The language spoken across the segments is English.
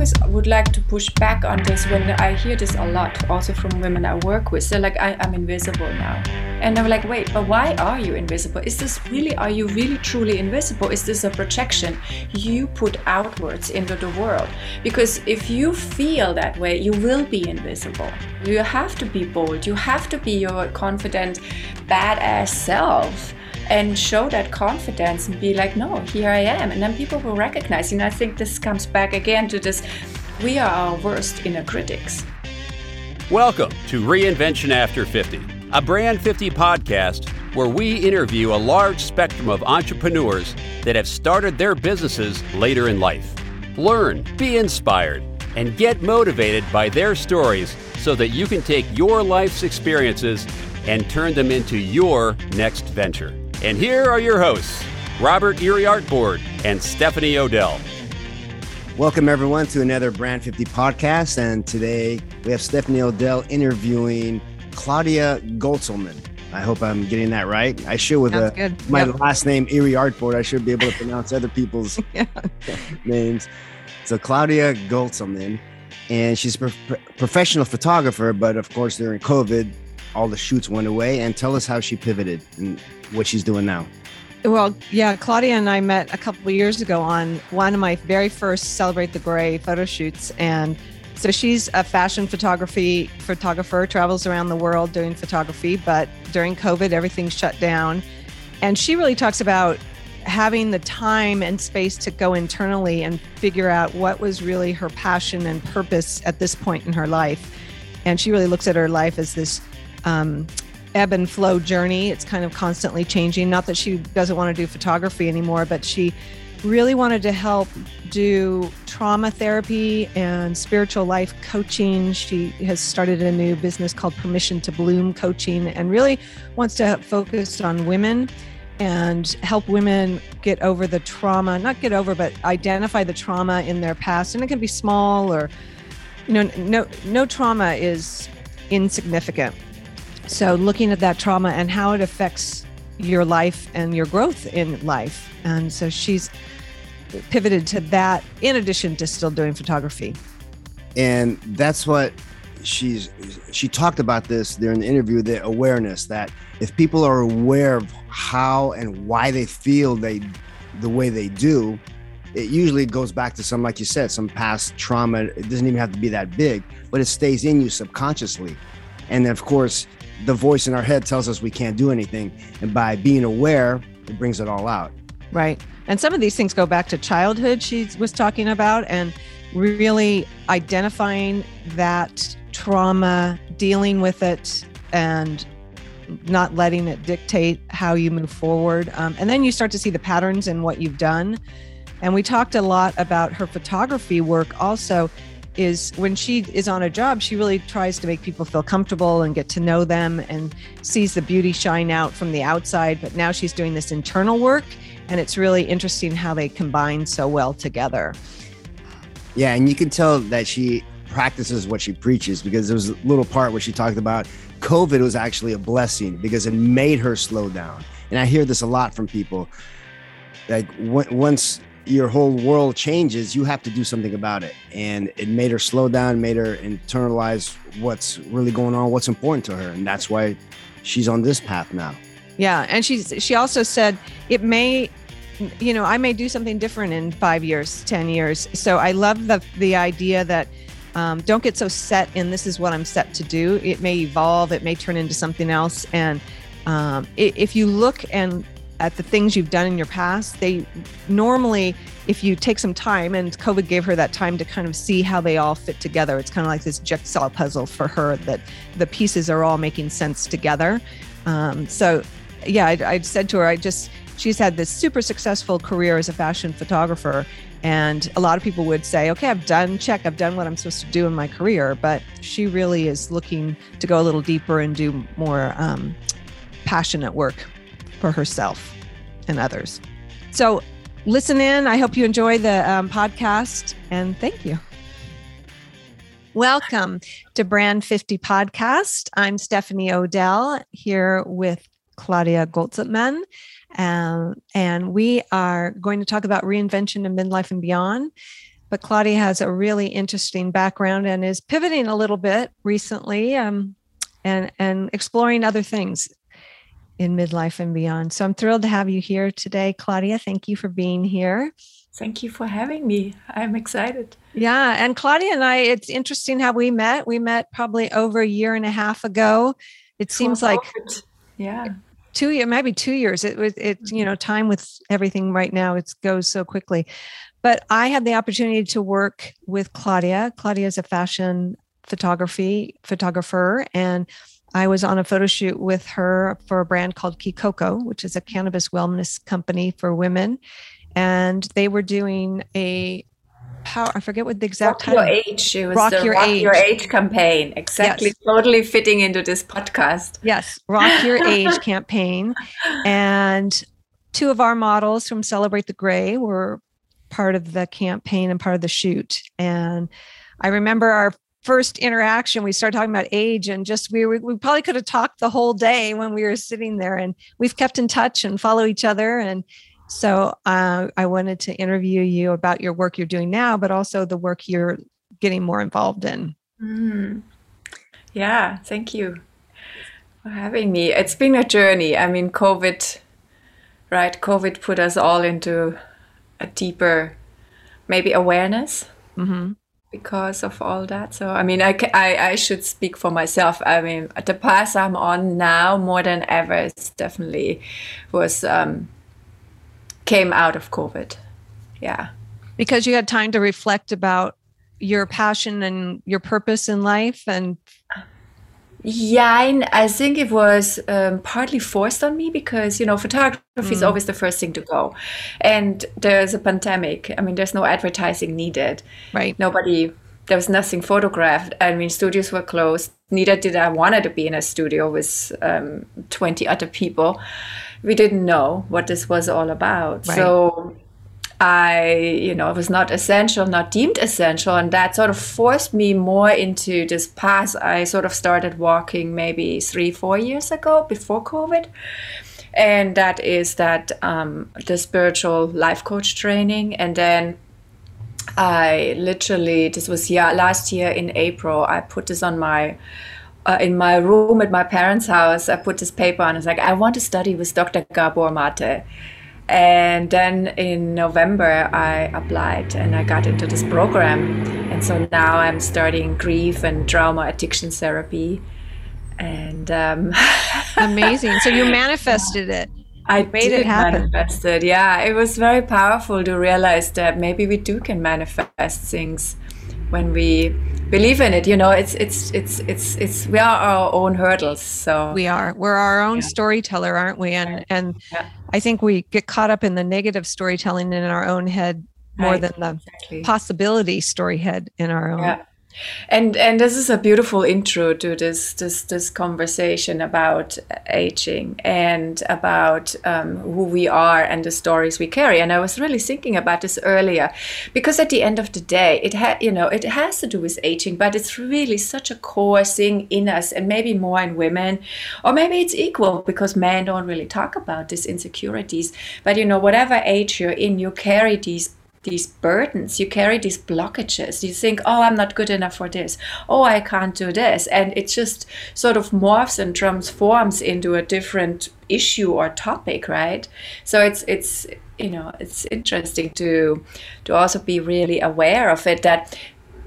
always would like to push back on this when I hear this a lot, also from women I work with. They're like, I, am invisible now. And I'm like, wait, but why are you invisible? Is this really, are you really truly invisible? Is this a projection you put outwards into the world? Because if you feel that way, you will be invisible. You have to be bold. You have to be your confident, badass self and show that confidence and be like, no, here I am. And then people will recognize. And I think this comes back again to this we are our worst inner critics. Welcome to Reinvention After 50, a Brand 50 podcast where we interview a large spectrum of entrepreneurs that have started their businesses later in life. Learn, be inspired, and get motivated by their stories so that you can take your life's experiences and turn them into your next venture. And here are your hosts, Robert Erie Artboard and Stephanie Odell. Welcome, everyone, to another Brand 50 podcast. And today we have Stephanie Odell interviewing Claudia Goetzelmann. I hope I'm getting that right. I should with a, my yep. last name, Erie Artboard. I should be able to pronounce other people's yeah. names. So, Claudia Goetzelmann, and she's a pro- professional photographer, but of course, during COVID, all the shoots went away. And tell us how she pivoted and what she's doing now. Well, yeah, Claudia and I met a couple of years ago on one of my very first Celebrate the Gray photo shoots. And so she's a fashion photography photographer, travels around the world doing photography, but during COVID, everything shut down. And she really talks about having the time and space to go internally and figure out what was really her passion and purpose at this point in her life. And she really looks at her life as this um, ebb and flow journey. It's kind of constantly changing. Not that she doesn't want to do photography anymore, but she really wanted to help do trauma therapy and spiritual life coaching. She has started a new business called Permission to Bloom Coaching and really wants to focus on women and help women get over the trauma, not get over, but identify the trauma in their past. And it can be small or, you know, no, no trauma is insignificant. So, looking at that trauma and how it affects your life and your growth in life. And so she's pivoted to that in addition to still doing photography. And that's what she's she talked about this during the interview the awareness that if people are aware of how and why they feel they the way they do it usually goes back to some like you said some past trauma it doesn't even have to be that big but it stays in you subconsciously and of course the voice in our head tells us we can't do anything. And by being aware, it brings it all out. Right. And some of these things go back to childhood, she was talking about, and really identifying that trauma, dealing with it, and not letting it dictate how you move forward. Um, and then you start to see the patterns in what you've done. And we talked a lot about her photography work also is when she is on a job, she really tries to make people feel comfortable and get to know them and sees the beauty shine out from the outside. But now she's doing this internal work, and it's really interesting how they combine so well together. Yeah, and you can tell that she practices what she preaches because there was a little part where she talked about COVID was actually a blessing because it made her slow down. And I hear this a lot from people. Like once your whole world changes, you have to do something about it. And it made her slow down, made her internalize what's really going on, what's important to her. And that's why she's on this path now. Yeah. And she's she also said it may you know, I may do something different in five years, 10 years. So I love the the idea that um, don't get so set in this is what I'm set to do. It may evolve, it may turn into something else. And um, if you look and at the things you've done in your past, they normally, if you take some time, and COVID gave her that time to kind of see how they all fit together. It's kind of like this jigsaw puzzle for her that the pieces are all making sense together. Um, so, yeah, I, I said to her, I just, she's had this super successful career as a fashion photographer. And a lot of people would say, okay, I've done, check, I've done what I'm supposed to do in my career. But she really is looking to go a little deeper and do more um, passionate work for herself and others. So listen in. I hope you enjoy the um, podcast and thank you. Welcome to Brand 50 Podcast. I'm Stephanie Odell here with Claudia Goetzelmann. Um, and we are going to talk about reinvention in midlife and beyond. but Claudia has a really interesting background and is pivoting a little bit recently um, and, and exploring other things in midlife and beyond. So I'm thrilled to have you here today, Claudia. Thank you for being here. Thank you for having me. I'm excited. Yeah. And Claudia and I, it's interesting how we met. We met probably over a year and a half ago. It seems like, yeah, two years, maybe two years. It was, it, you mm-hmm. know, time with everything right now, it goes so quickly. But I had the opportunity to work with Claudia. Claudia is a fashion photography photographer and I was on a photo shoot with her for a brand called Kikoko, which is a cannabis wellness company for women. And they were doing a how I forget what the exact Rock title. Your Age. It was Rock Your Rock Age. Your Age campaign. Exactly. Yes. Totally fitting into this podcast. Yes. Rock Your Age campaign. And two of our models from Celebrate the Gray were part of the campaign and part of the shoot. And I remember our first interaction we started talking about age and just we we probably could have talked the whole day when we were sitting there and we've kept in touch and follow each other. And so uh, i wanted to interview you about your work you're doing now but also the work you're getting more involved in. Mm. yeah thank you for having me. It's been a journey. I mean covid right? Covid put us all into a deeper maybe awareness. Mm-hmm because of all that. So, I mean, I, I, I should speak for myself. I mean, the path I'm on now more than ever is definitely was um, came out of COVID. Yeah. Because you had time to reflect about your passion and your purpose in life and yeah, I think it was um, partly forced on me because you know photography mm. is always the first thing to go, and there's a pandemic. I mean, there's no advertising needed. Right. Nobody. There was nothing photographed. I mean, studios were closed. Neither did I wanted to be in a studio with um, 20 other people. We didn't know what this was all about. Right. So I, you know, was not essential, not deemed essential. And that sort of forced me more into this path I sort of started walking maybe three, four years ago before COVID. And that is that um, the spiritual life coach training. And then I literally, this was yeah, last year in April, I put this on my uh, in my room at my parents' house. I put this paper on. It's like I want to study with Dr. Gabor Mate and then in November, I applied and I got into this program. And so now I'm studying grief and trauma addiction therapy. And um, amazing. So you manifested it. I made it happen. Manifested. Yeah, it was very powerful to realize that maybe we do can manifest things when we believe in it you know it's it's it's it's it's we are our own hurdles so we are we're our own yeah. storyteller aren't we and and yeah. I think we get caught up in the negative storytelling in our own head more right. than the exactly. possibility story head in our own yeah and and this is a beautiful intro to this this this conversation about aging and about um, who we are and the stories we carry. And I was really thinking about this earlier, because at the end of the day, it had you know it has to do with aging, but it's really such a core thing in us, and maybe more in women, or maybe it's equal because men don't really talk about these insecurities. But you know, whatever age you're in, you carry these these burdens. You carry these blockages. You think oh i'm not good enough for this. Oh i can't do this. And it just sort of morphs and transforms into a different issue or topic right? So it's it's you know it's interesting to to also be really aware of it that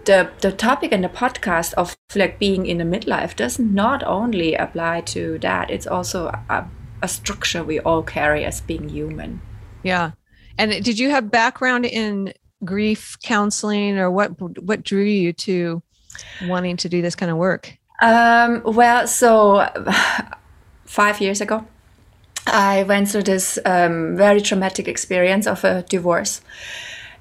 the the topic in the podcast of like being in the midlife does not only apply to that. It's also a, a structure we all carry as being human. Yeah and did you have background in grief counseling or what what drew you to wanting to do this kind of work? Um, well, so five years ago, I went through this um, very traumatic experience of a divorce.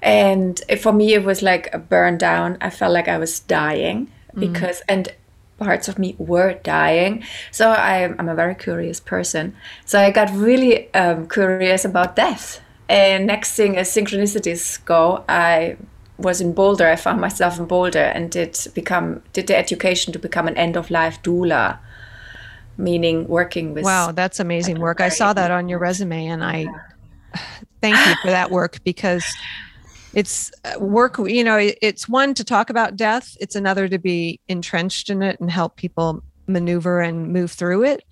And for me, it was like a burn down. I felt like I was dying mm. because, mm. and parts of me were dying. So I, am a very curious person. So I got really um, curious about death and next thing as synchronicities go, I was in Boulder. I found myself in Boulder and did become did the education to become an end of life doula, meaning working with. Wow, that's amazing work. I saw that on your resume, and I thank you for that work because it's uh, work you know it's one to talk about death it's another to be entrenched in it and help people maneuver and move through it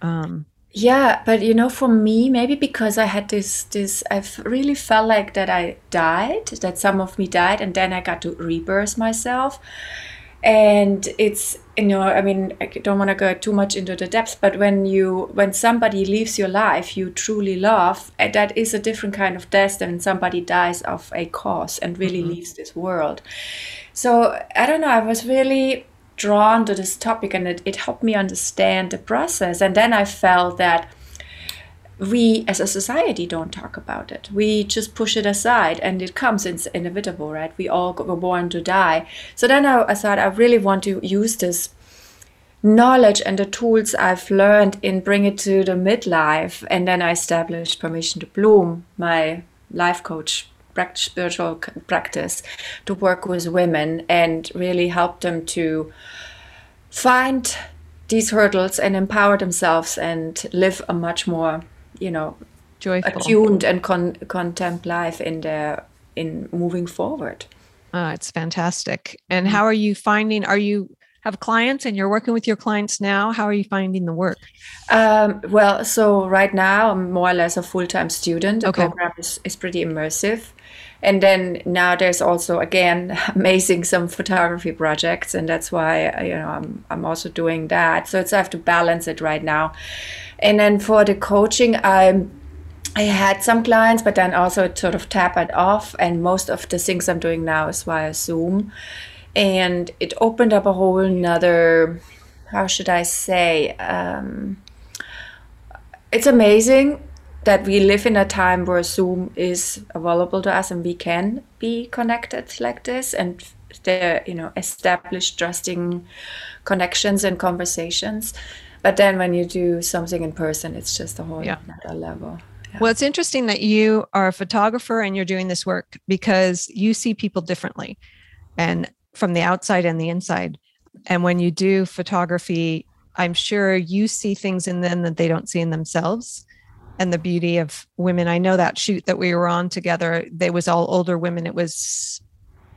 um, yeah but you know for me maybe because i had this this i've really felt like that i died that some of me died and then i got to rebirth myself and it's you know i mean i don't want to go too much into the depths but when you when somebody leaves your life you truly love eh, that is a different kind of death than somebody dies of a cause and really mm-hmm. leaves this world so i don't know i was really drawn to this topic and it, it helped me understand the process and then i felt that we as a society don't talk about it. We just push it aside and it comes, it's inevitable, right? We all were born to die. So then I, I thought I really want to use this knowledge and the tools I've learned in bring it to the midlife. And then I established Permission to Bloom, my life coach spiritual practice to work with women and really help them to find these hurdles and empower themselves and live a much more you know Joyful. attuned and con- contempt life in their in moving forward. Uh, it's fantastic. And how are you finding are you have clients and you're working with your clients now? How are you finding the work? Um, well so right now i'm more or less a full-time student. The okay. program is, is pretty immersive and then now there's also again amazing some photography projects and that's why you know I'm, I'm also doing that so it's I have to balance it right now and then for the coaching, I I had some clients, but then also it sort of tap it off. And most of the things I'm doing now is via Zoom. And it opened up a whole nother, how should I say? Um, it's amazing that we live in a time where Zoom is available to us and we can be connected like this and the you know established trusting connections and conversations but then when you do something in person, it's just a whole yeah. other level. Yeah. Well, it's interesting that you are a photographer and you're doing this work because you see people differently and from the outside and the inside. And when you do photography, I'm sure you see things in them that they don't see in themselves. And the beauty of women. I know that shoot that we were on together, they was all older women. It was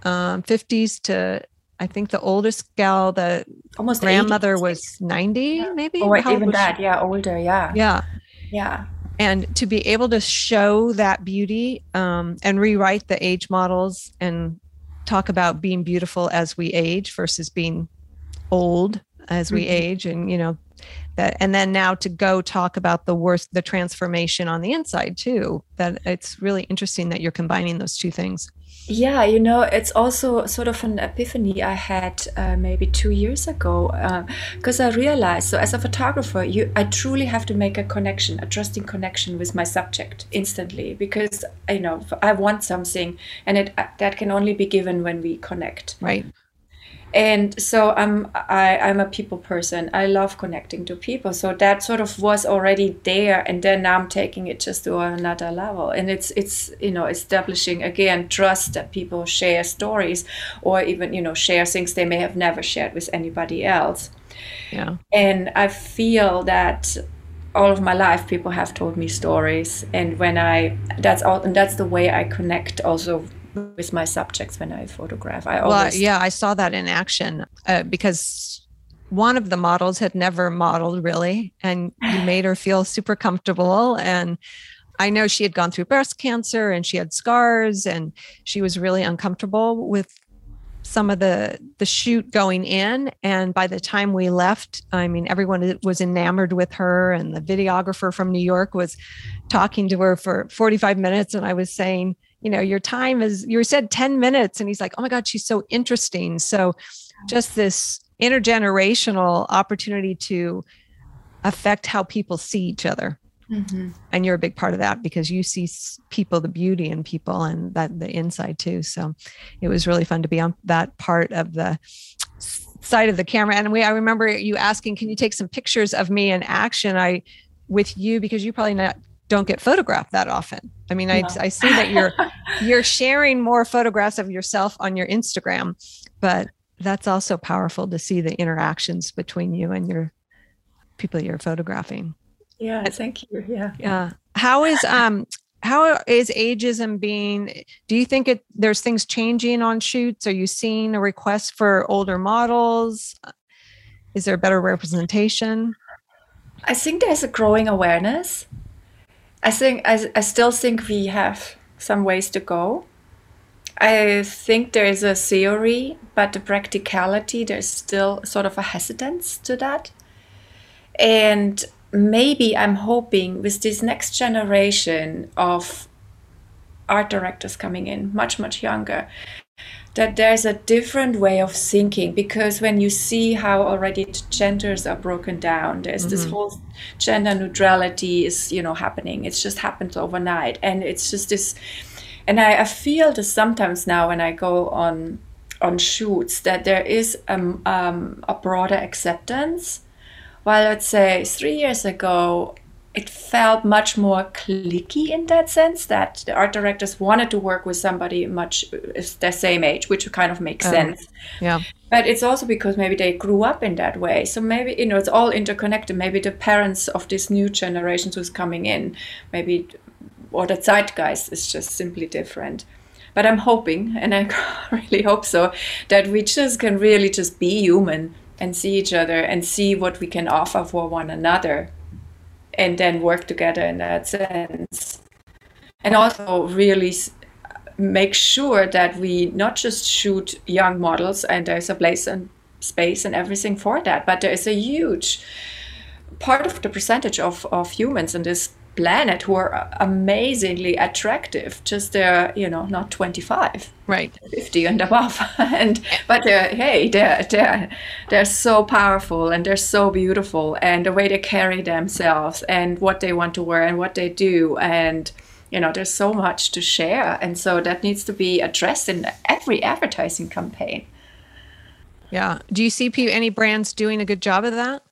um, 50s to I think the oldest gal, the almost grandmother 80, was 90, yeah. maybe. Or even that, she? yeah, older, yeah. Yeah. Yeah. And to be able to show that beauty um, and rewrite the age models and talk about being beautiful as we age versus being old as we mm-hmm. age and you know that and then now to go talk about the worst the transformation on the inside too that it's really interesting that you're combining those two things yeah, you know, it's also sort of an epiphany I had uh, maybe two years ago because uh, I realized. So, as a photographer, you I truly have to make a connection, a trusting connection with my subject instantly because you know I want something, and it that can only be given when we connect. Right and so i'm I, i'm a people person. I love connecting to people. So that sort of was already there and then now i'm taking it just to another level. And it's it's you know establishing again trust that people share stories or even you know share things they may have never shared with anybody else. Yeah. And i feel that all of my life people have told me stories. And when i that's all and that's the way i connect also with my subjects when I photograph. I always well, yeah, I saw that in action uh, because one of the models had never modeled really, and you made her feel super comfortable. And I know she had gone through breast cancer and she had scars, and she was really uncomfortable with some of the the shoot going in and by the time we left i mean everyone was enamored with her and the videographer from new york was talking to her for 45 minutes and i was saying you know your time is you said 10 minutes and he's like oh my god she's so interesting. So just this intergenerational opportunity to affect how people see each other. Mm-hmm. and you're a big part of that because you see people the beauty in people and that the inside too. So it was really fun to be on that part of the side of the camera. And we i remember you asking can you take some pictures of me in action? I with you because you probably not don't get photographed that often. I mean, no. I, I see that you're you're sharing more photographs of yourself on your Instagram, but that's also powerful to see the interactions between you and your people you're photographing. Yeah, thank you. Yeah. Yeah. How is um how is ageism being do you think it there's things changing on shoots are you seeing a request for older models is there better representation i think there's a growing awareness i think i, I still think we have some ways to go. I think there is a theory but the practicality there's still sort of a hesitance to that. And maybe I'm hoping with this next generation of art directors coming in, much, much younger, that there's a different way of thinking because when you see how already genders are broken down there's mm-hmm. this whole gender neutrality is you know happening. It's just happened overnight. And it's just this and I, I feel this sometimes now when i go on on shoots that there is um, um, a broader acceptance. While I'd say three years ago, it felt much more cliquey in that sense that the art directors wanted to work with somebody much their same age, which kind of makes oh, sense. Yeah. But it's also because maybe they grew up in that way. So maybe, you know, it's all interconnected. Maybe the parents of this new generation who's coming in, maybe, or the zeitgeist is just simply different. But I'm hoping, and I really hope so, that we just can really just be human and see each other and see what we can offer for one another and then work together in that sense. And also really make sure that we not just shoot young models and there's a place and space and everything for that but there is a huge part of the percentage of, of humans in this planet who are uh, amazingly attractive just they're you know not 25 right. 50 and above. And but they're hey they're they're they're so powerful and they're so beautiful and the way they carry themselves and what they want to wear and what they do and you know there's so much to share. And so that needs to be addressed in every advertising campaign. Yeah. Do you see any brands doing a good job of that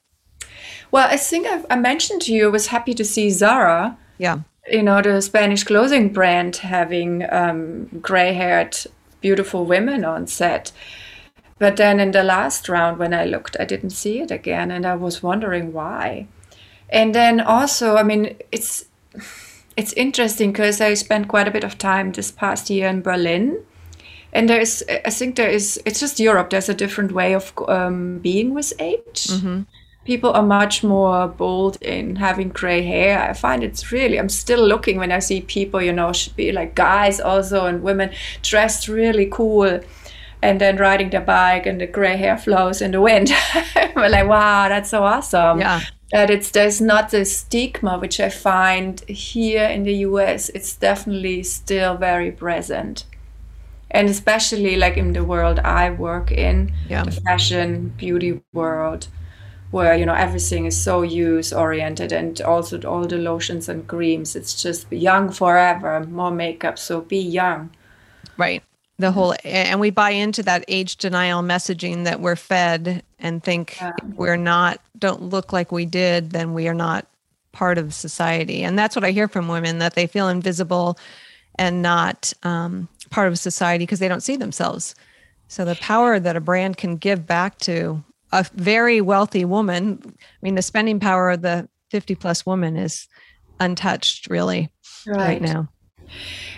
well, I think I've, i mentioned to you, I was happy to see Zara. Yeah. You know, the Spanish clothing brand having um, gray haired, beautiful women on set. But then in the last round, when I looked, I didn't see it again. And I was wondering why. And then also, I mean, it's. It's interesting because I spent quite a bit of time this past year in Berlin, and there is i think there is it's just europe there's a different way of um, being with age mm-hmm people are much more bold in having gray hair. I find it's really, I'm still looking when I see people, you know, should be like guys also and women dressed really cool and then riding their bike and the gray hair flows in the wind. We're like, wow, that's so awesome. Yeah. That it's there's not the stigma which I find here in the US. It's definitely still very present. And especially like in the world I work in, yeah. the fashion, beauty world where you know everything is so use oriented and also all the lotions and creams it's just young forever more makeup so be young. Right. The whole and we buy into that age denial messaging that we're fed and think yeah. we're not don't look like we did then we are not part of society. And that's what i hear from women that they feel invisible and not um, part of society because they don't see themselves. So the power that a brand can give back to a very wealthy woman. I mean, the spending power of the 50 plus woman is untouched really right, right now.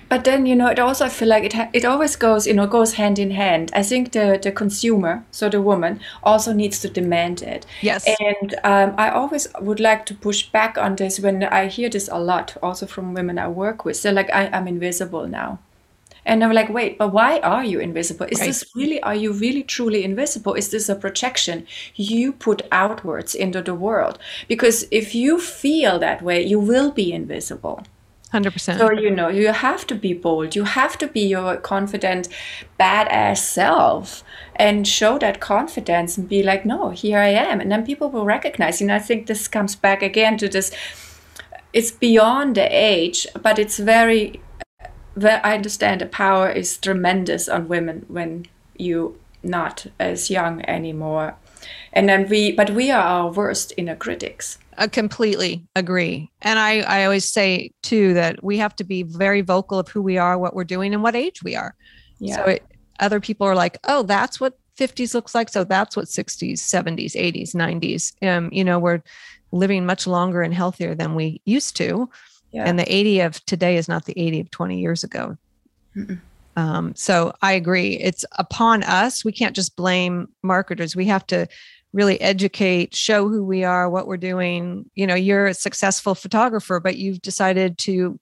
But then you know, it also I feel like it ha- it always goes you know goes hand in hand. I think the the consumer, so the woman, also needs to demand it. Yes. And um, I always would like to push back on this when I hear this a lot, also from women I work with. They're like, I, I'm invisible now. And I'm like, wait, but why are you invisible? Is right. this really, are you really truly invisible? Is this a projection you put outwards into the world? Because if you feel that way, you will be invisible. 100%. So, you know, you have to be bold. You have to be your confident, badass self and show that confidence and be like, no, here I am. And then people will recognize. you. And I think this comes back again to this it's beyond the age, but it's very I understand the power is tremendous on women when you not as young anymore. And then we, but we are our worst inner critics. I completely agree. And I, I always say too that we have to be very vocal of who we are, what we're doing, and what age we are. Yeah. So it, other people are like, oh, that's what 50s looks like. So that's what 60s, 70s, 80s, 90s. Um, you know, we're living much longer and healthier than we used to Yeah. And the 80 of today is not the 80 of 20 years ago. Um, so I agree. It's upon us. We can't just blame marketers. We have to really educate, show who we are, what we're doing. You know, you're a successful photographer, but you've decided to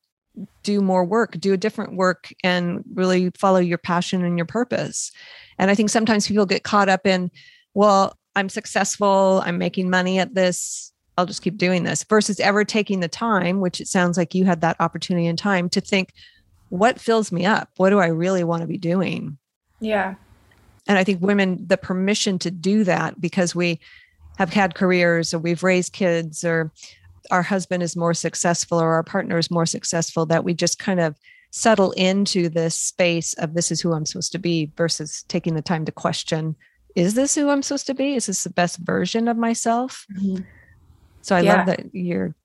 do more work, do a different work, and really follow your passion and your purpose. And I think sometimes people get caught up in, well, I'm successful, I'm making money at this, I'll just keep doing this, versus ever taking the time, which it sounds like you had that opportunity and time to think, what fills me up? What do I really want to be doing? Yeah. And I think women, the permission to do that because we have had careers or we've raised kids or our husband is more successful or our partner is more successful, that we just kind of settle into this space of this is who I'm supposed to be versus taking the time to question is this who I'm supposed to be? Is this the best version of myself? Mm-hmm. So I yeah. love that you're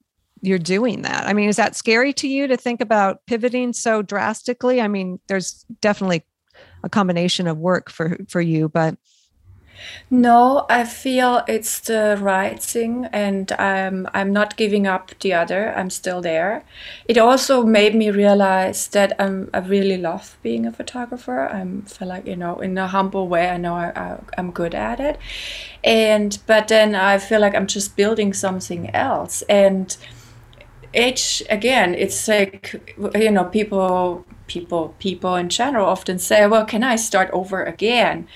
you're doing that. I mean, is that scary to you to think about pivoting so drastically? I mean, there's definitely a combination of work for for you, but no, I feel it's the right thing, and I'm I'm not giving up the other. I'm still there. It also made me realize that I'm I really love being a photographer. I'm feel like you know in a humble way. I know I, I I'm good at it, and but then I feel like I'm just building something else. And age again, it's like you know people people people in general often say, well, can I start over again?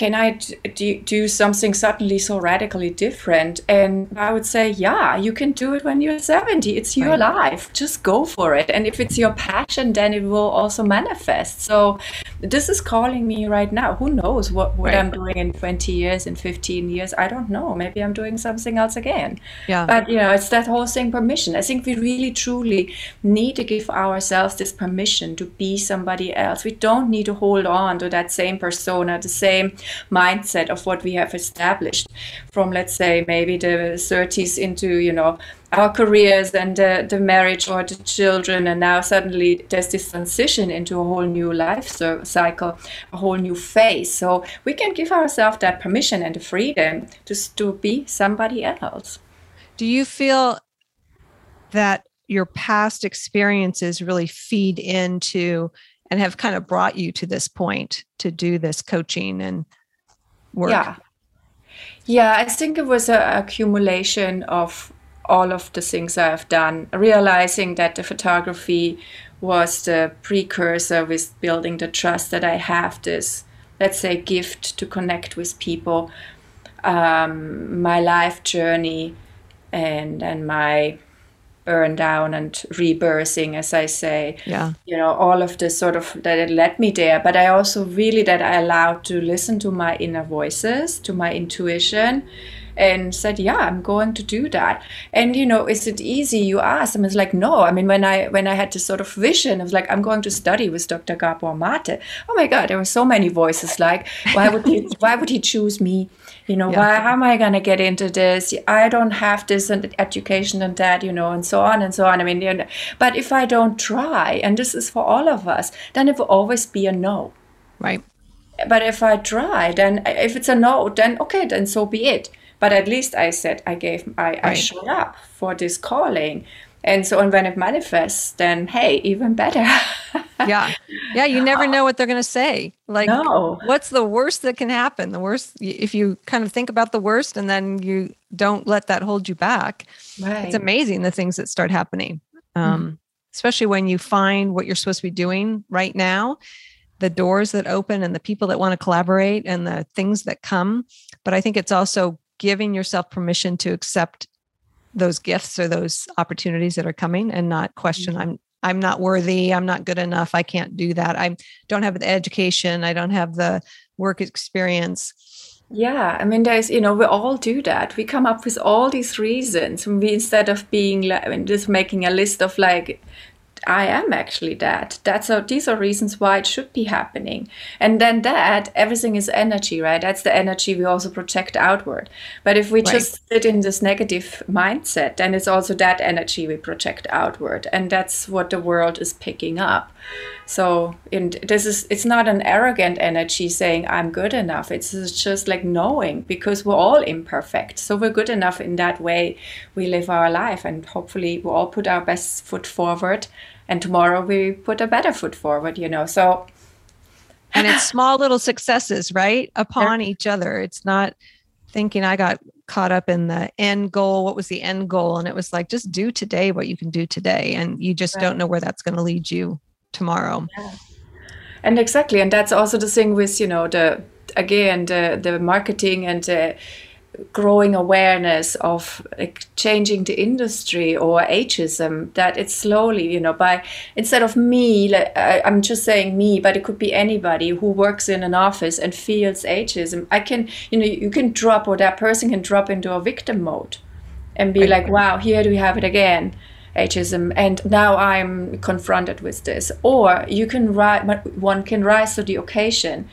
Can I do, do something suddenly so radically different? And I would say, yeah, you can do it when you're 70. It's your right. life. Just go for it. And if it's your passion, then it will also manifest. So this is calling me right now. Who knows what, what right. I'm doing in 20 years, in 15 years? I don't know. Maybe I'm doing something else again. Yeah. But, you know, it's that whole thing permission. I think we really, truly need to give ourselves this permission to be somebody else. We don't need to hold on to that same persona, the same mindset of what we have established from let's say maybe the 30s into you know our careers and the, the marriage or the children. And now suddenly there's this transition into a whole new life cycle a whole new phase. So we can give ourselves that permission and the freedom just to be somebody else. Do you feel that your past experiences really feed into and have kind of brought you to this point to do this coaching and work? Yeah. Yeah, I think it was an accumulation of all of the things I've done, realizing that the photography was the precursor with building the trust that I have this, let's say, gift to connect with people, um, my life journey, and and my burn down and rebirthing as i say. Yeah. You know all of this sort of that it led me there. But i also really that i allowed to listen to my inner voices to my intuition and said yeah i'm going to do that. And you know is it easy? You ask and it's like no. I mean when i when i had this sort of vision of like i'm going to study with dr gabor mate. Oh my god there were so many voices like why would he why would he choose me you know yeah. why how am i going to get into this? I don't have this and education and that you know and so on and so on. I mean you know, but if i don't try and this is for all of us then it will always be a no. Right. But if i try then uh, if it's a no then okay then so be it. But at least i said i gave i, right. I showed up for this calling and so and when it manifests then hey even better. Yeah. Yeah you never know what they're going to say. Like no. what's the worst that can happen? The worst if you kind of think about the worst and then you don't let that hold you back right. it's amazing the things that start happening. Um, mm especially when you find what you're supposed to be doing right now the doors that open and the people that want to collaborate and the things that come. But i think it's also giving yourself permission to accept those gifts or those opportunities that are coming and not question mm-hmm. i'm i'm not worthy i'm not good enough i can't do that i don't have the education i don't have the work experience yeah, I mean, there's, you know, we all do that. We come up with all these reasons. We, instead of being like, I mean, just making a list of like I am actually that. That's a, these are reasons why it should be happening. And then that everything is energy, right? That's the energy we also project outward. But if we right. just sit in this negative mindset, then it's also that energy we project outward, and that's what the world is picking up. So and this is it's not an arrogant energy saying i'm good enough. It's just like knowing because we're all imperfect. So we're good enough in that way we live our life and hopefully we all put our best foot forward and tomorrow we put a better foot forward you know? So and it's small little successes right upon each other. It's not thinking i got caught up in the end goal. What was the end goal? And it was like just do today what you can do today. And you just right. don't know where that's going to lead you tomorrow. Yeah. And exactly, and that's also the thing with you know the again the the marketing and the growing awareness of like, changing the industry or ageism that it's slowly you know by instead of me like, I, i'm just saying me but it could be anybody who works in an office and feels ageism i can you know you can drop or that person can drop into a victim mode and be like wow here do we have it again ageism and now i'm confronted with this or you can rise one can rise to the occasion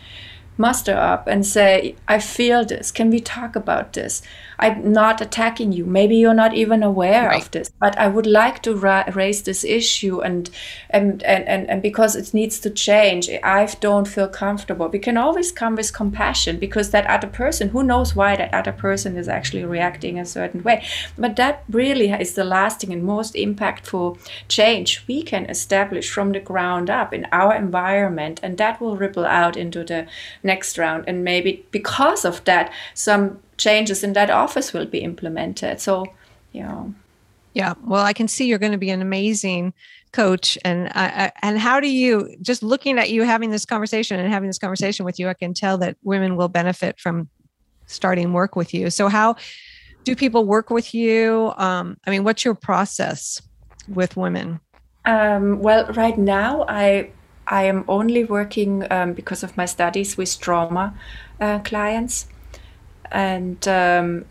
muster up and say, I feel this. Can we talk about this? I'm not attacking you. Maybe you're not even aware right. of this, but I would like to ra- raise this issue and, and, and, and, and because it needs to change. I don't feel comfortable. We can always come with compassion because that other person, who knows why that other person is actually reacting a certain way. But that really is the lasting and most impactful change we can establish from the ground up in our environment. And that will ripple out into the next round. And maybe because of that, some changes in that office will be implemented. So, you know. Yeah, well, I can see you're going to be an amazing coach, and uh, and how do you just looking at you having this conversation and having this conversation with you, I can tell that women will benefit from starting work with you. So, how do people work with you? Um, I mean, what's your process with women? Um, well, right now, I I am only working um, because of my studies with trauma uh, clients and um,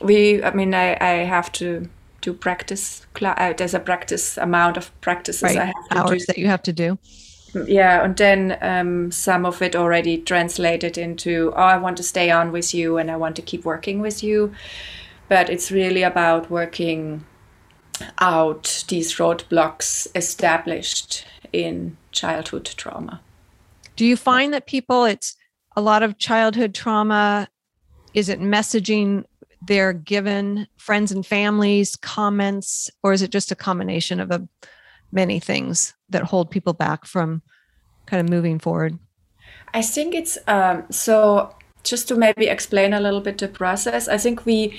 we i mean I, I have to do practice uh, there's a practice amount of practices right. i have hours do. that you have to do yeah and then um, some of it already translated into oh i want to stay on with you and i want to keep working with you but it's really about working out these roadblocks established in childhood trauma do you find that people it's a lot of childhood trauma is it messaging they're given friends and families comments or is it just a combination of a, many things that hold people back from kind of moving forward? I think it's um, so just to maybe explain a little bit the process i think we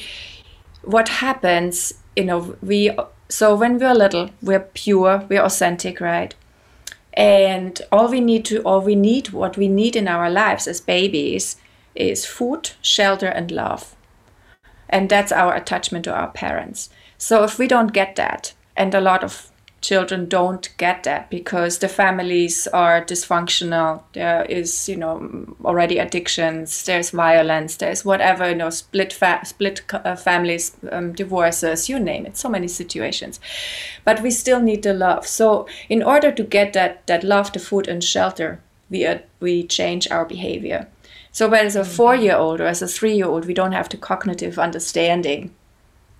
what happens you know we so when we're little we're pure we're authentic right? And all we need to all we need what we need in our lives as babies is food, shelter, and love. And that's our attachment to our parents. So if we don't get that, and a lot of children don't get that because the families are dysfunctional there is you know already addictions there's violence there's whatever you know split fa- split uh, families um, divorces you name it so many situations but we still need the love so in order to get that that love the food and shelter we uh, we change our behavior so, but as a mm-hmm. four year old or as a three year old, we don't have the cognitive understanding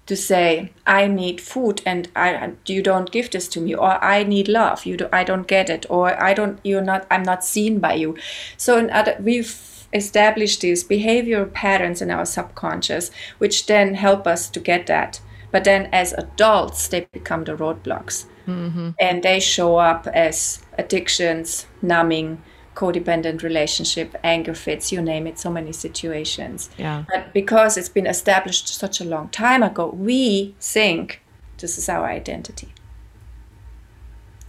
to say, I need food and I, you don't give this to me, or I need love, you do, I don't get it, or I don't, you're not, I'm not seen by you. So, in other, we've established these behavioral patterns in our subconscious, which then help us to get that. But then as adults, they become the roadblocks. Mm-hmm. And they show up as addictions, numbing, codependent relationship, anger fits, you name it, so many situations. Yeah. But because it's been established such a long time ago, we think this is our identity.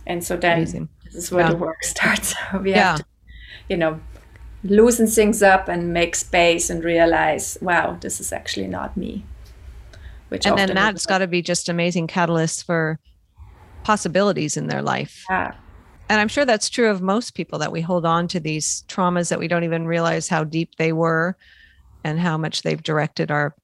And so then Amazing. this is where yeah. the work starts. we yeah. have to, you know, loosen things up and make space and realize, wow, this is actually not me. Which and then that's got to be just amazing catalyst for possibilities in their life. Yeah and i'm sure that's true of most people that we hold on to these traumas that we don't even realize how deep they were and how much they've directed our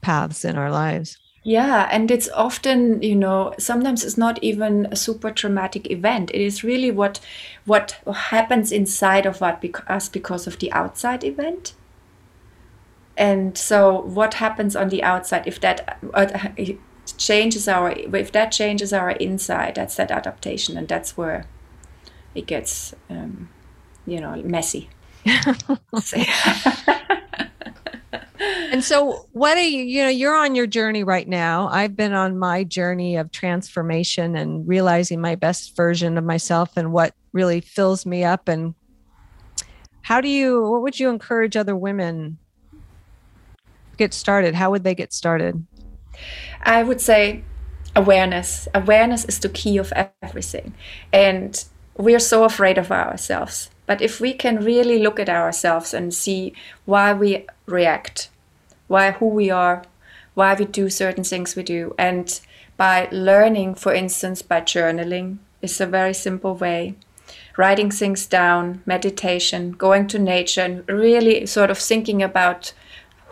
paths in our lives. Yeah and it's often you know sometimes it's not even a super traumatic event. It is really what what happens inside of us because of the outside event. And so what happens on the outside if that uh, changes our if that changes our inside that's that adaptation and that's where it gets um, you know messy. And so what are you you know you're on your journey right now. I've been on my journey of transformation and realizing my best version of myself and what really fills me up. And how do you what would you encourage other women get started? How would they get started? I would say awareness. Awareness is the key of everything. And we're so afraid of ourselves but if we can really look at ourselves and see why we react why who we are why we do certain things we do and by learning for instance by journaling is a very simple way writing things down meditation going to nature and really sort of thinking about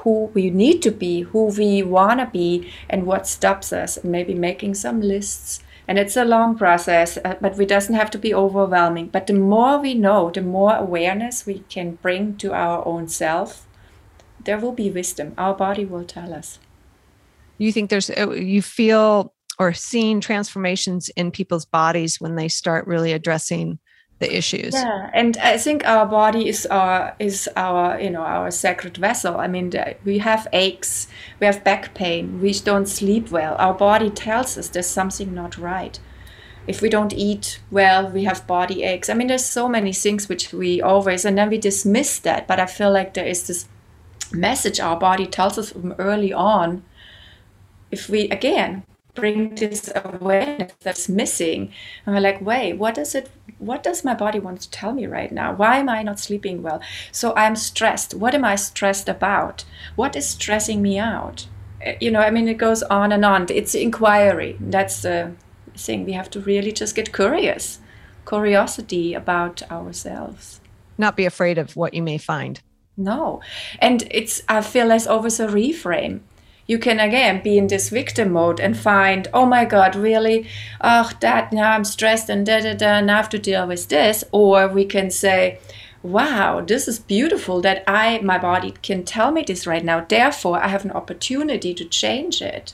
who we need to be, who we want to be, and what stops us, and maybe making some lists. And it's a long process, uh, but it doesn't have to be overwhelming. But the more we know, the more awareness we can bring to our own self, there will be wisdom. Our body will tell us. You think there's, uh, you feel or seeing transformations in people's bodies when they start really addressing the issues. Yeah and i think our body is our is our you know our sacred vessel. I mean we have aches we have back pain we don't sleep well. Our body tells us there's something not right. If we don't eat well we have body aches. I mean there's so many things which we always and then we dismiss that but i feel like there is this message our body tells us from early on. If we again bring this awareness that's missing and we're like wait what does it what does my body want to tell me right now? Why am i not sleeping well? So i'm stressed. What am i stressed about? What is stressing me out? Eh, you know i mean it goes on and on. It's inquiry. That's the thing. We have to really just get curious. Curiosity about ourselves. Not be afraid of what you may find. No. And it's i feel there's always a reframe you can again be in this victim mode and find, oh my God, really? Oh, that now I'm stressed and da da da, and I have to deal with this. Or we can say, wow, this is beautiful that I, my body can tell me this right now. Therefore, I have an opportunity to change it.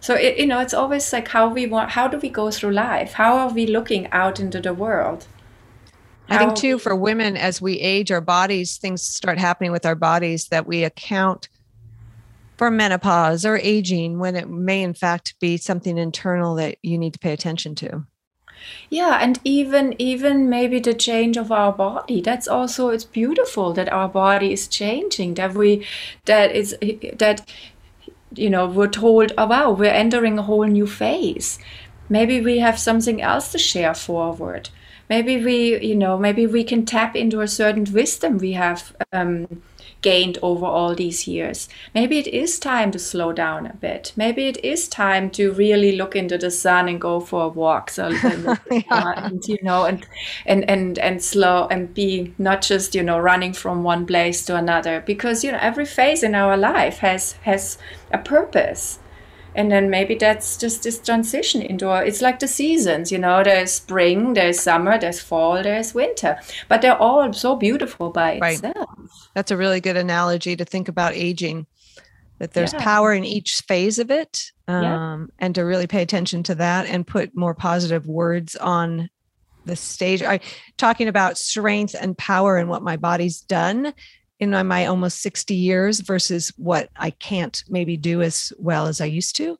So it, you know, it's always like how we want. How do we go through life? How are we looking out into the world? I think too for women as we age our bodies things start happening with our bodies that we account for menopause or aging when it may in fact be something internal that you need to pay attention to. Yeah and even even maybe the change of our body. That's also it's beautiful that our body is changing that we that is that you know we're told oh wow we're entering a whole new phase. Maybe we have something else to share forward. Maybe we you know maybe we can tap into a certain wisdom we have um, gained over all these years. Maybe it is time to slow down a bit. Maybe it is time to really look into the sun and go for a walk. So, yeah. and, you know, and, and, and, and slow and be not just, you know, running from one place to another because, you know, every phase in our life has, has a purpose and then maybe that's just this transition into a, it's like the seasons you know there's spring there's summer there's fall there's winter but they're all so beautiful by right. itself that's a really good analogy to think about aging that there's yeah. power in each phase of it um, yeah. and to really pay attention to that and put more positive words on the stage i talking about strength and power and what my body's done in my almost 60 years versus what I can't maybe do as well as I used to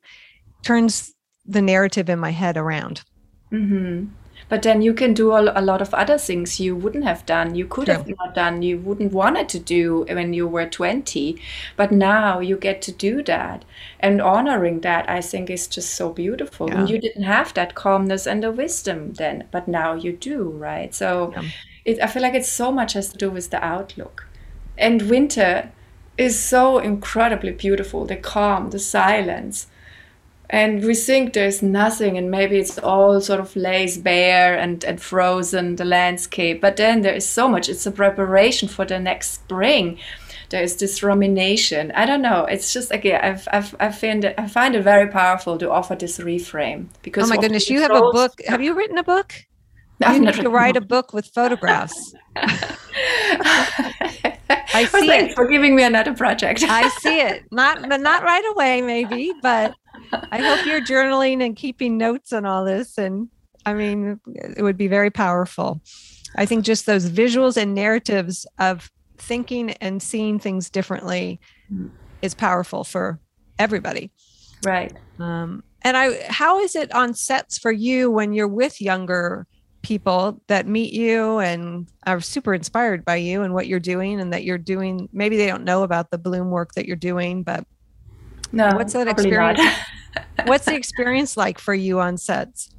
turns the narrative in my head around. Mm-hmm. But then you can do a, lot of other things you wouldn't have done, you could True. have not done, you wouldn't wanted to do when you were 20. But now you get to do that. And honoring that, I think, is just so beautiful. Yeah. you didn't have that calmness and the wisdom then, but now you do, right? So yeah. it, I feel like it's so much has to do with the outlook. And winter is so incredibly beautiful the calm, the silence. And we think there's nothing, and maybe it's all sort of lays bare and, and frozen, the landscape. But then there is so much. It's a preparation for the next spring. There is this rumination. I don't know. It's just again, I've, I've, I find it, I find it very powerful to offer this reframe. Because oh my goodness, you have a book. Have you written a book? You need to write a book with photographs. I see well, it. for giving me another project. I see it. Not not right away, maybe, but I hope you're journaling and keeping notes on all this. And I mean, it would be very powerful. I think just those visuals and narratives of thinking and seeing things differently mm. is powerful for everybody. Right. Um, and I, how is it on sets for you when you're with younger people that meet you and are super inspired by you and what you're doing and that you're doing? Maybe they don't know about the bloom work that you're doing, but no, what's that experience? what's the experience like for you on sets?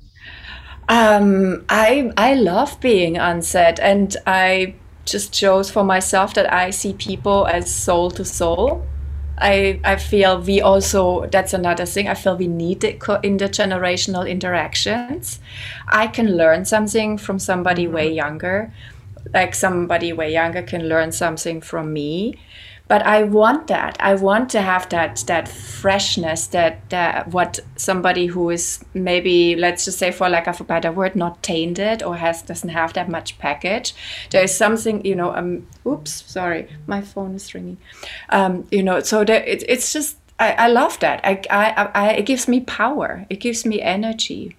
Um, I I love being on set, and I just chose for myself that I see people as soul to soul. I, I feel we also that's another thing i feel we need the intergenerational interactions i can learn something from somebody mm-hmm. way younger like somebody way younger can learn something from me but I want that. I want to have that that freshness that that what somebody who is maybe let's just say for lack of a better word not tainted or has doesn't have that much package. There is something you know. Um, oops, sorry, my phone is ringing. Um, you know, so there, it, it's just I, I love that. I, I, I it gives me power. It gives me energy.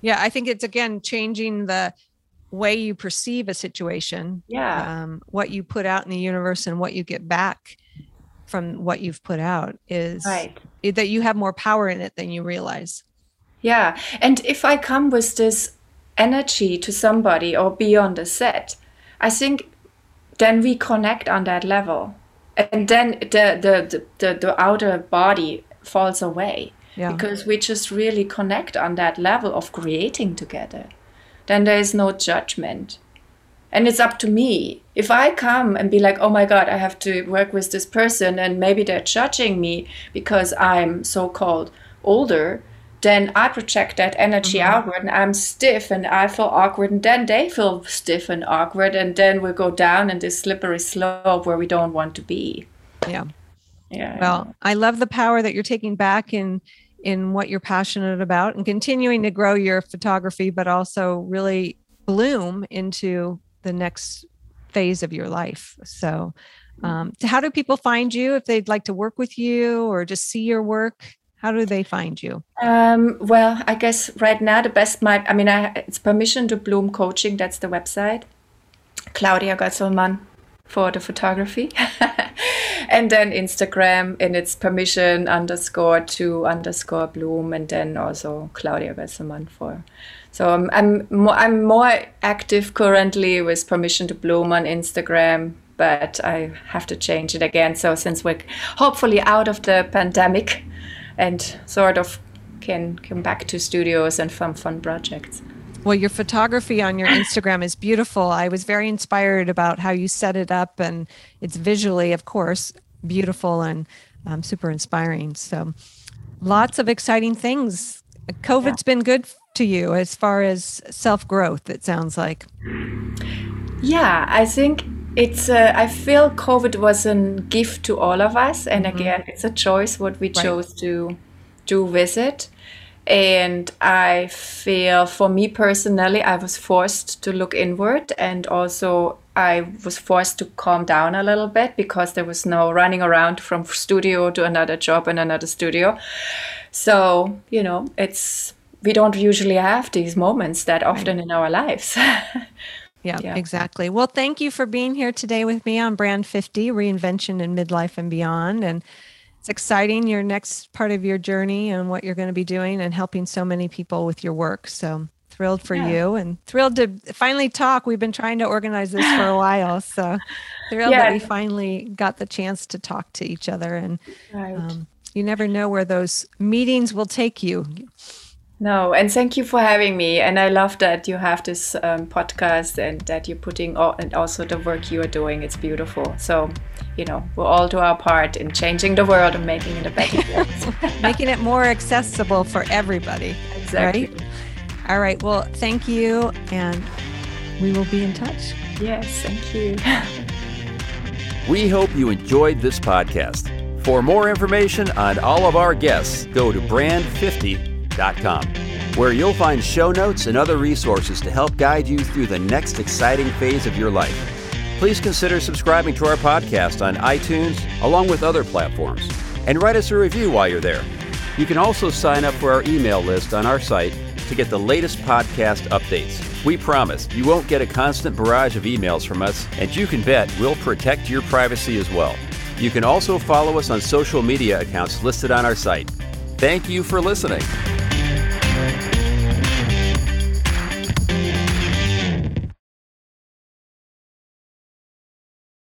Yeah, I think it's again changing the way you perceive a situation yeah. um, what you put out in the universe and what you get back from what you've put out is right. that you have more power in it than you realize. Yeah. And if i come with this energy to somebody or beyond the set i think then we connect on that level. And then the the the, the outer body falls away yeah. because we just really connect on that level of creating together then there is no judgment. And it's up to me. If I come and be like, oh my God, I have to work with this person, and maybe they're judging me because I'm so called older, then I project that energy mm-hmm. outward and I'm stiff and I feel awkward, and then they feel stiff and awkward, and then we go down in this slippery slope where we don't want to be. Yeah. Yeah. Well, I love the power that you're taking back in in what you're passionate about and continuing to grow your photography, but also really bloom into the next phase of your life. So, um, how do people find you if they'd like to work with you or just see your work? How do they find you? Um, well, I guess right now the best might, I mean, I, it's Permission to Bloom Coaching. That's the website. Claudia Goetzelmann for the photography. and then Instagram and it's permission underscore to underscore bloom and then also Claudia Goetzelmann for. So I'm I'm more, I'm more active currently with permission to bloom on Instagram, but I have to change it again. So since we're hopefully out of the pandemic and sort of can come back to studios and fun fun projects. Well, your photography on your Instagram is beautiful. I was very inspired about how you set it up, and it's visually, of course, beautiful and um, super inspiring. So, lots of exciting things. COVID's yeah. been good to you as far as self growth, it sounds like. Yeah, I think it's, uh, I feel COVID was a gift to all of us. And mm-hmm. again, it's a choice what we right. chose to do with it. And I feel for me personally, I was forced to look inward and also I was forced to calm down a little bit because there was no running around from studio to another job and another studio. So, you know, it's, we don't usually have these moments that often right. in our lives. yeah, yeah, exactly. Well, thank you for being here today with me on Brand 50 Reinvention in Midlife and Beyond. And it's exciting your next part of your journey and what you're going to be doing and helping so many people with your work. So thrilled for yeah. you and thrilled to finally talk. We've been trying to organize this for a while. So thrilled yeah. that we finally got the chance to talk to each other. And right. um, you never know where those meetings will take you. No, and thank you for having me. And I love that you have this um, podcast and that you're putting all, and also the work you are doing. It's beautiful. So, you know, we'll all do our part in changing the world and making it a better place. making it more accessible for everybody. Exactly. Right? All right. Well, thank you. And we will be in touch. Yes, thank you. we hope you enjoyed this podcast. For more information on all of our guests, go to brand50 where you'll find show notes and other resources to help guide you through the next exciting phase of your life. Please consider subscribing to our podcast on iTunes along with other platforms and write us a review while you're there. You can also sign up for our email list on our site to get the latest podcast updates. We promise you won't get a constant barrage of emails from us, and you can bet we'll protect your privacy as well. You can also follow us on social media accounts listed on our site. Thank you for listening.